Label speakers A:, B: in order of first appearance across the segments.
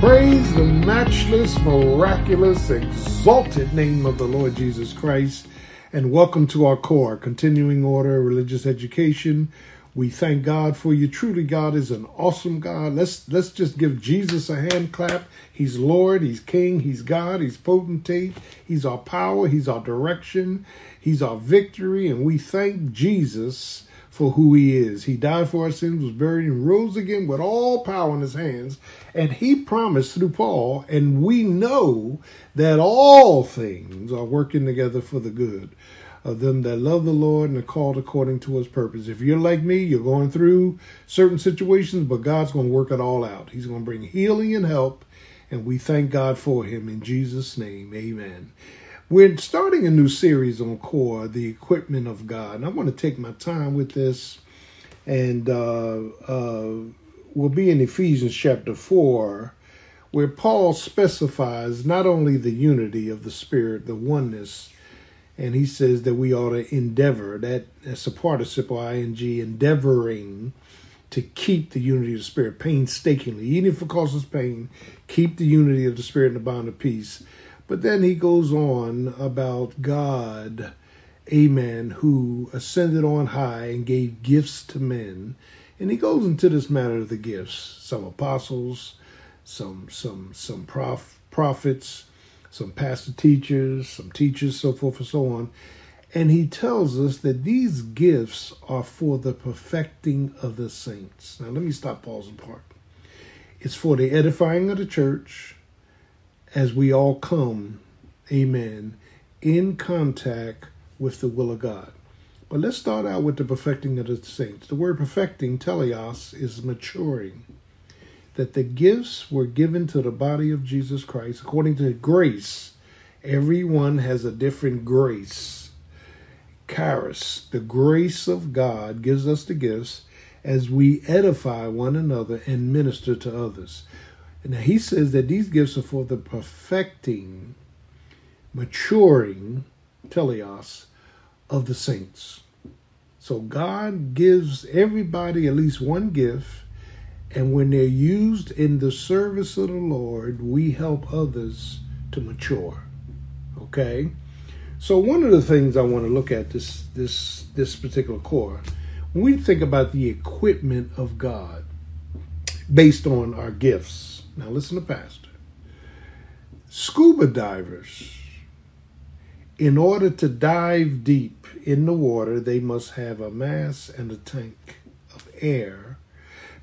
A: Praise the matchless, miraculous, exalted name of the Lord Jesus Christ. And welcome to our core, continuing order, religious education. We thank God for you. Truly, God is an awesome God. Let's let's just give Jesus a hand clap. He's Lord, He's King, He's God, He's potentate, He's our power, He's our direction, He's our victory, and we thank Jesus for who he is. He died for our sins, was buried, and rose again with all power in his hands. And he promised through Paul, and we know that all things are working together for the good of them that love the Lord and are called according to his purpose. If you're like me, you're going through certain situations, but God's going to work it all out. He's going to bring healing and help, and we thank God for him in Jesus' name. Amen. We're starting a new series on core, the equipment of God. And I want to take my time with this, and uh, uh, we'll be in Ephesians chapter 4, where Paul specifies not only the unity of the Spirit, the oneness, and he says that we ought to endeavor, that that's a participle ing, endeavoring to keep the unity of the Spirit painstakingly, even if it causes pain, keep the unity of the Spirit in the bond of peace but then he goes on about God, amen, who ascended on high and gave gifts to men. And he goes into this matter of the gifts. Some apostles, some some some prof, prophets, some pastor teachers, some teachers, so forth and so on. And he tells us that these gifts are for the perfecting of the saints. Now let me stop, pause, and part. It's for the edifying of the church, as we all come, amen, in contact with the will of God. But let's start out with the perfecting of the saints. The word perfecting, teleos, is maturing. That the gifts were given to the body of Jesus Christ according to grace. Everyone has a different grace. Charis, the grace of God gives us the gifts as we edify one another and minister to others. Now he says that these gifts are for the perfecting, maturing, teleos, of the saints. So God gives everybody at least one gift, and when they're used in the service of the Lord, we help others to mature. Okay? So one of the things I want to look at this this this particular core, when we think about the equipment of God based on our gifts now listen to Pastor. Scuba divers, in order to dive deep in the water, they must have a mask and a tank of air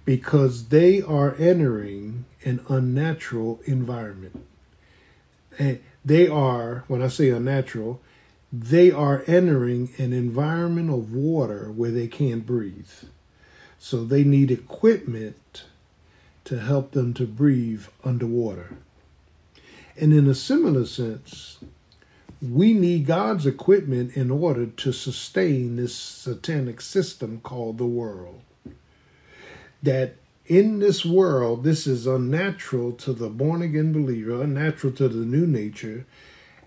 A: because they are entering an unnatural environment. And they are, when I say unnatural, they are entering an environment of water where they can't breathe. So they need equipment to help them to breathe underwater. And in a similar sense, we need God's equipment in order to sustain this satanic system called the world. That in this world, this is unnatural to the born again believer, unnatural to the new nature.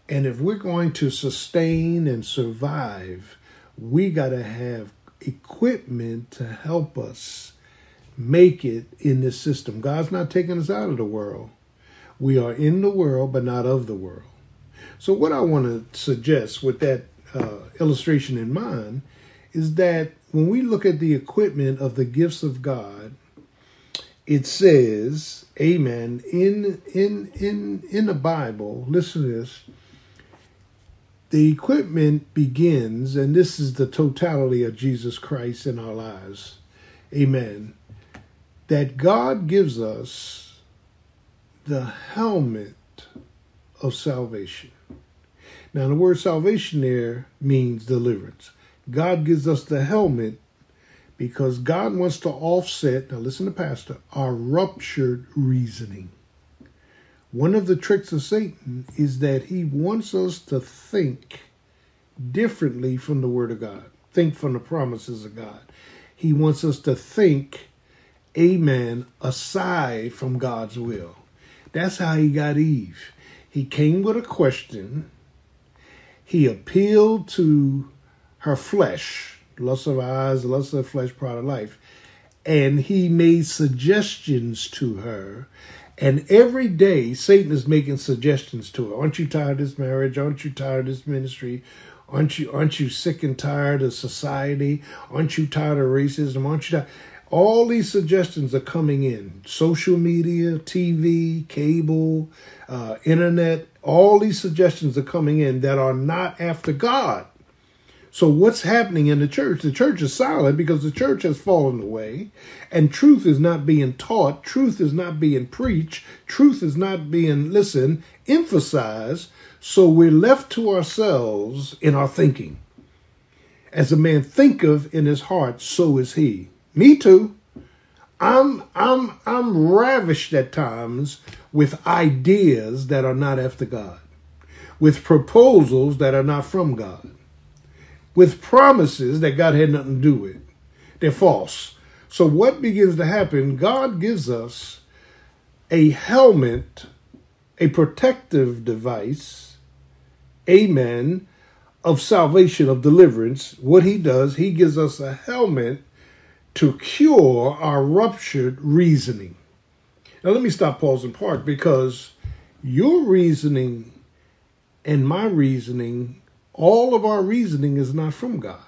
A: And if we're going to sustain and survive, we got to have equipment to help us make it in this system. God's not taking us out of the world. We are in the world, but not of the world. So, what I want to suggest with that uh, illustration in mind is that when we look at the equipment of the gifts of God, it says, Amen. In in in in the Bible, listen to this. The equipment begins, and this is the totality of Jesus Christ in our lives. Amen that God gives us the helmet of salvation. Now, the word salvation there means deliverance. God gives us the helmet because God wants to offset, now listen to Pastor, our ruptured reasoning. One of the tricks of Satan is that he wants us to think differently from the Word of God, think from the promises of God. He wants us to think amen, aside from God's will. That's how he got Eve. He came with a question. He appealed to her flesh, lust of eyes, lust of flesh, pride of life. And he made suggestions to her. And every day, Satan is making suggestions to her. Aren't you tired of this marriage? Aren't you tired of this ministry? Aren't you aren't you sick and tired of society? Aren't you tired of racism? Aren't you tired? All these suggestions are coming in. Social media, TV, cable, uh, internet. All these suggestions are coming in that are not after God. So what's happening in the church? The church is silent because the church has fallen away and truth is not being taught. Truth is not being preached. Truth is not being, listen, emphasized. So we're left to ourselves in our thinking. As a man thinketh in his heart, so is he. Me too. I'm I'm I'm ravished at times with ideas that are not after God, with proposals that are not from God with promises that God had nothing to do with. They're false. So, what begins to happen? God gives us a helmet, a protective device, amen, of salvation, of deliverance. What He does, He gives us a helmet to cure our ruptured reasoning. Now, let me stop, pause, and park because your reasoning and my reasoning all of our reasoning is not from God.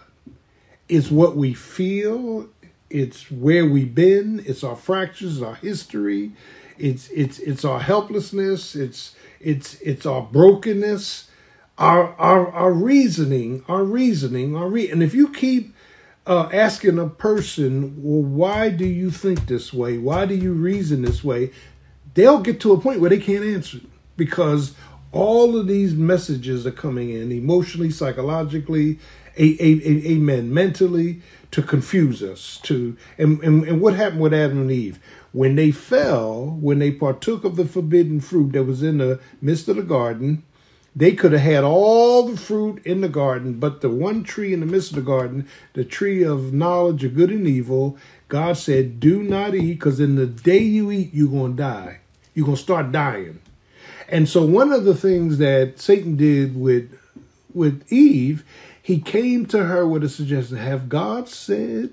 A: It's what we feel, it's where we've been, it's our fractures, our history, it's it's it's our helplessness, it's it's it's our brokenness, our our our reasoning, our reasoning, our re- and if you keep uh, asking a person, well, why do you think this way? Why do you reason this way? They'll get to a point where they can't answer because all of these messages are coming in emotionally, psychologically, a, a, a, amen, mentally to confuse us. To and, and, and what happened with Adam and Eve? When they fell, when they partook of the forbidden fruit that was in the midst of the garden, they could have had all the fruit in the garden, but the one tree in the midst of the garden, the tree of knowledge of good and evil, God said, Do not eat, because in the day you eat, you're going to die. You're going to start dying. And so one of the things that Satan did with with Eve, he came to her with a suggestion. Have God said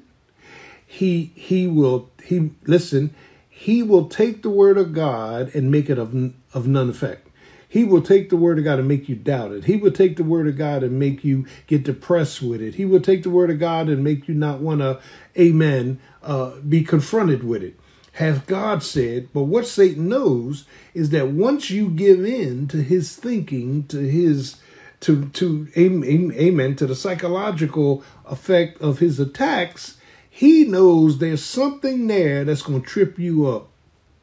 A: he he will he listen, he will take the word of God and make it of of none effect. He will take the word of God and make you doubt it. He will take the word of God and make you get depressed with it. He will take the word of God and make you not want to, amen, uh, be confronted with it has God said, but what Satan knows is that once you give in to his thinking, to his to to amen to the psychological effect of his attacks, he knows there's something there that's going to trip you up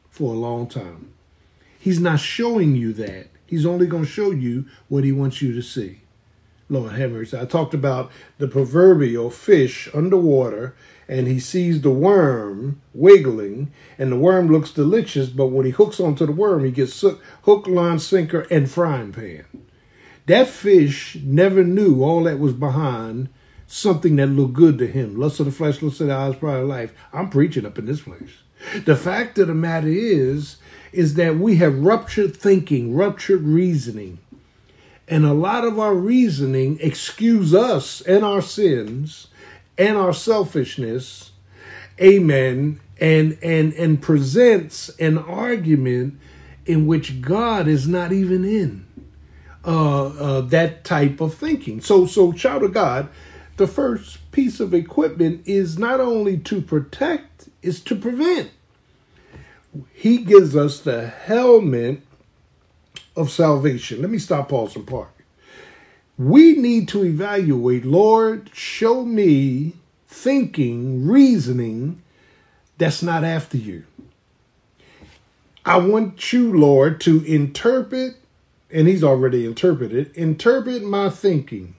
A: for a long time. He's not showing you that. He's only going to show you what he wants you to see. Lord have mercy. I talked about the proverbial fish underwater and he sees the worm wiggling, and the worm looks delicious, but when he hooks onto the worm, he gets hook, line, sinker, and frying pan. That fish never knew all that was behind something that looked good to him. Lust of the flesh, lust of the eyes, pride of life. I'm preaching up in this place. The fact of the matter is, is that we have ruptured thinking, ruptured reasoning. And a lot of our reasoning excuse us and our sins and our selfishness, amen, and and and presents an argument in which God is not even in uh, uh, that type of thinking. So, so child of God, the first piece of equipment is not only to protect, is to prevent. He gives us the helmet of salvation. Let me stop, pause, and park we need to evaluate Lord, show me thinking, reasoning that's not after you. I want you, Lord, to interpret, and He's already interpreted, interpret my thinking.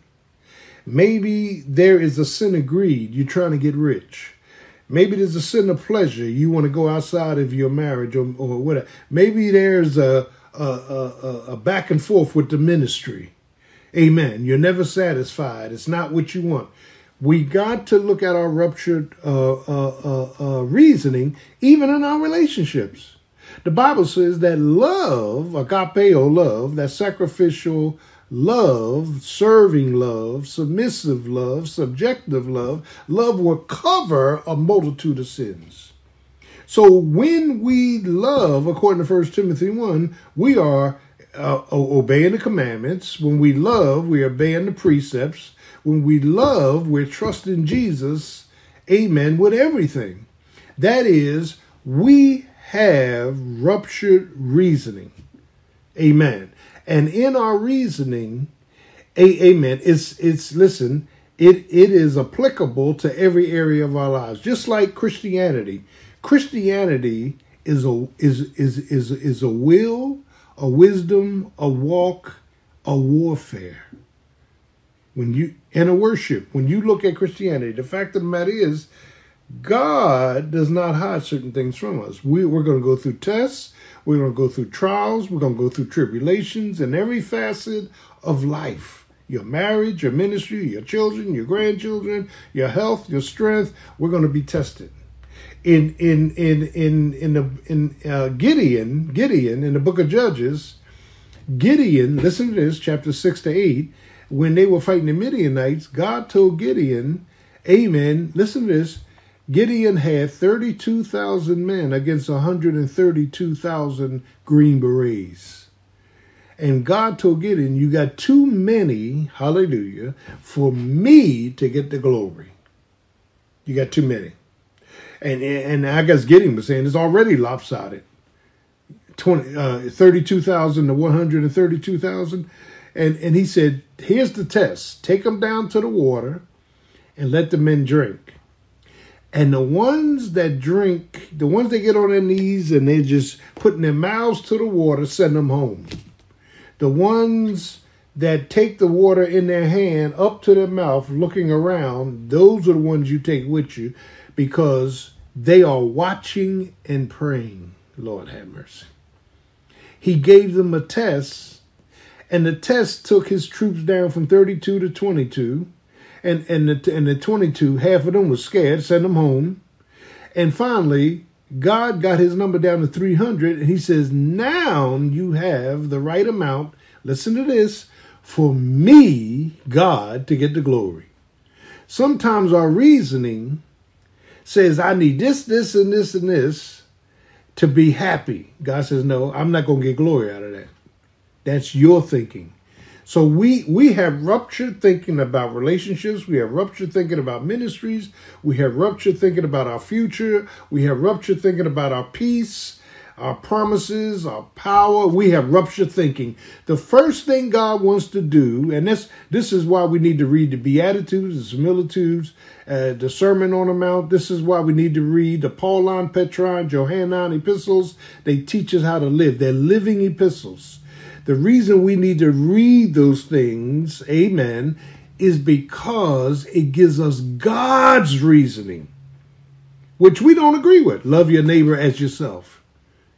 A: Maybe there is a sin of greed, you're trying to get rich. Maybe there's a sin of pleasure, you want to go outside of your marriage or, or whatever. Maybe there's a, a, a, a back and forth with the ministry. Amen. You're never satisfied. It's not what you want. We got to look at our ruptured uh, uh, uh, uh, reasoning, even in our relationships. The Bible says that love, agapeo love, that sacrificial love, serving love, submissive love, subjective love, love will cover a multitude of sins. So when we love, according to 1 Timothy 1, we are uh, obeying the commandments. When we love, we are obeying the precepts. When we love, we're trusting Jesus, amen, with everything. That is, we have ruptured reasoning. Amen. And in our reasoning, a, amen, it's it's listen, it it is applicable to every area of our lives. Just like Christianity. Christianity is a is is is is a will, a wisdom, a walk, a warfare. When you and a worship. When you look at Christianity, the fact of the matter is God does not hide certain things from us. We, we're going to go through tests, we're going to go through trials, we're going to go through tribulations in every facet of life your marriage, your ministry, your children, your grandchildren, your health, your strength. We're going to be tested. In in in in in the in uh, Gideon, Gideon in the book of Judges, Gideon. Listen to this, chapter six to eight. When they were fighting the Midianites, God told Gideon, "Amen." Listen to this. Gideon had 32,000 men against 132,000 Green Berets. And God told Gideon, You got too many, hallelujah, for me to get the glory. You got too many. And, and I guess Gideon was saying it's already lopsided 20, uh, 32,000 to 132,000. And, and he said, Here's the test take them down to the water and let the men drink. And the ones that drink, the ones that get on their knees and they're just putting their mouths to the water, send them home. The ones that take the water in their hand up to their mouth, looking around, those are the ones you take with you because they are watching and praying. Lord have mercy. He gave them a test, and the test took his troops down from 32 to 22. And, and, the, and the 22, half of them was scared, sent them home. And finally, God got his number down to 300, and he says, Now you have the right amount, listen to this, for me, God, to get the glory. Sometimes our reasoning says, I need this, this, and this, and this to be happy. God says, No, I'm not going to get glory out of that. That's your thinking. So we we have ruptured thinking about relationships. We have ruptured thinking about ministries. We have ruptured thinking about our future. We have ruptured thinking about our peace, our promises, our power. We have ruptured thinking. The first thing God wants to do, and this this is why we need to read the Beatitudes, the Similitudes, uh, the Sermon on the Mount. This is why we need to read the Pauline, Petrine, Johannine epistles. They teach us how to live. They're living epistles. The reason we need to read those things, amen, is because it gives us God's reasoning, which we don't agree with. Love your neighbor as yourself.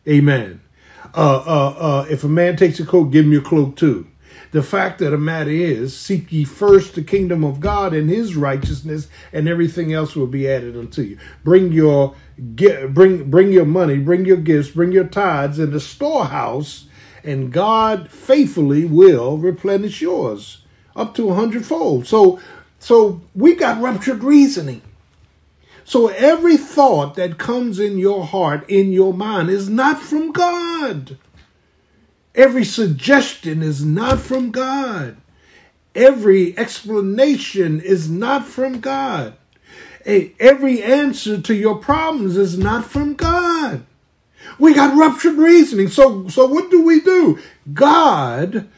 A: Amen. Uh, uh, uh, if a man takes a coat, give him your cloak too. The fact of the matter is, seek ye first the kingdom of God and his righteousness, and everything else will be added unto you. Bring your bring bring your money, bring your gifts, bring your tithes in the storehouse and God faithfully will replenish yours up to a hundredfold. So, so we got ruptured reasoning. So every thought that comes in your heart, in your mind, is not from God. Every suggestion is not from God. Every explanation is not from God. Eh, every answer to your problems is not from God. We got ruptured reasoning. So, so what do we do? God,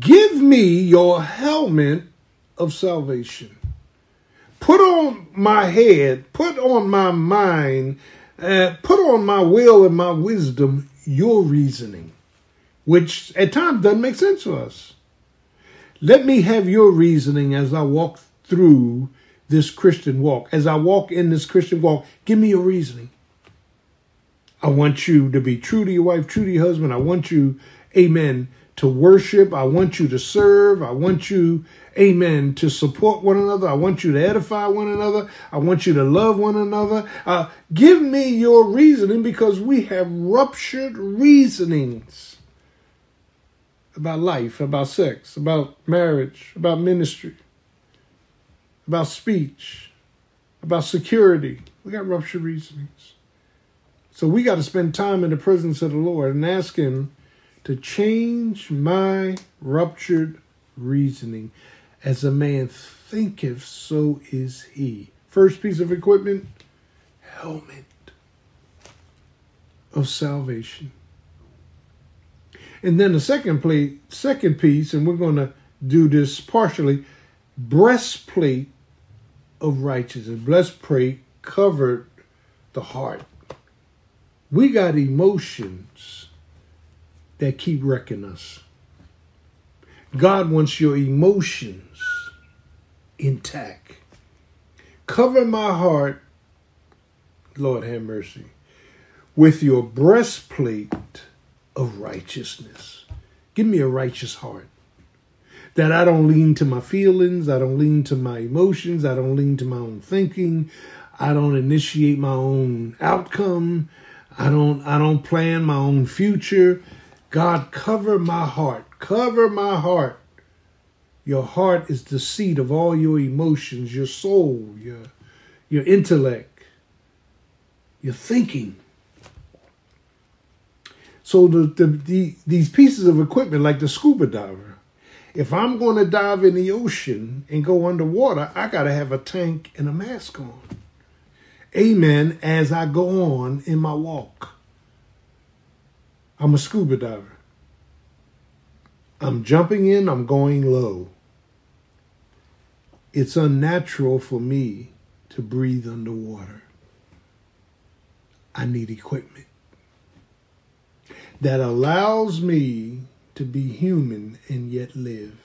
A: give me your helmet of salvation. Put on my head, put on my mind, uh, put on my will and my wisdom your reasoning, which at times doesn't make sense to us. Let me have your reasoning as I walk through this Christian walk. As I walk in this Christian walk, give me your reasoning. I want you to be true to your wife, true to your husband. I want you, amen, to worship. I want you to serve. I want you, amen, to support one another. I want you to edify one another. I want you to love one another. Uh, give me your reasoning because we have ruptured reasonings about life, about sex, about marriage, about ministry, about speech, about security. We got ruptured reasonings. So we got to spend time in the presence of the Lord and ask Him to change my ruptured reasoning. As a man thinketh, so is he. First piece of equipment helmet of salvation. And then the second plate, second piece, and we're going to do this partially, breastplate of righteousness. Breastplate covered the heart. We got emotions that keep wrecking us. God wants your emotions intact. Cover my heart, Lord have mercy, with your breastplate of righteousness. Give me a righteous heart. That I don't lean to my feelings, I don't lean to my emotions, I don't lean to my own thinking, I don't initiate my own outcome, I don't I don't plan my own future. God cover my heart. Cover my heart. Your heart is the seat of all your emotions, your soul, your your intellect, your thinking. So the, the, the, these pieces of equipment, like the scuba diver, if I'm going to dive in the ocean and go underwater, I got to have a tank and a mask on. Amen. As I go on in my walk, I'm a scuba diver. I'm jumping in, I'm going low. It's unnatural for me to breathe underwater. I need equipment that allows me to be human and yet live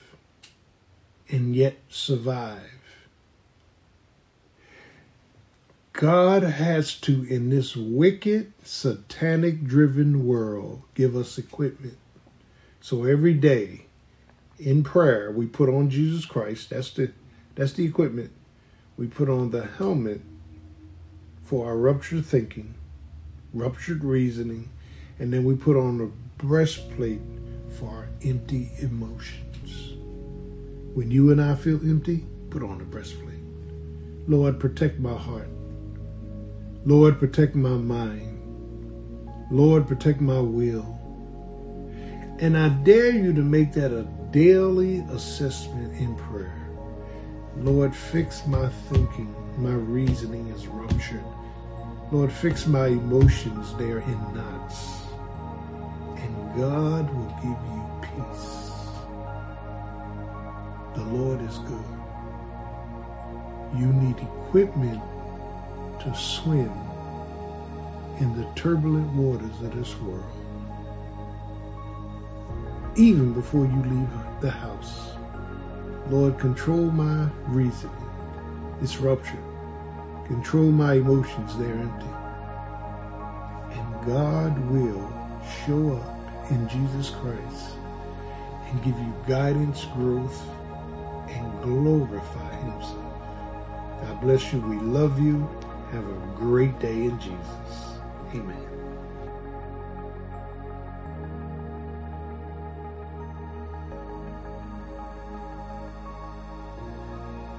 A: and yet survive. God has to, in this wicked, satanic driven world, give us equipment. So every day in prayer, we put on Jesus Christ. That's the that's the equipment. We put on the helmet for our ruptured thinking, ruptured reasoning, and then we put on the breastplate for our empty emotions. When you and I feel empty, put on the breastplate. Lord, protect my heart. Lord, protect my mind. Lord, protect my will. And I dare you to make that a daily assessment in prayer. Lord, fix my thinking. My reasoning is ruptured. Lord, fix my emotions. They are in knots. And God will give you peace. The Lord is good. You need equipment to swim in the turbulent waters of this world. Even before you leave the house, Lord, control my reasoning. It's ruptured. Control my emotions, they're empty. And God will show up in Jesus Christ and give you guidance, growth, and glorify Himself. God bless you. We love you. Have a great day in Jesus. Amen.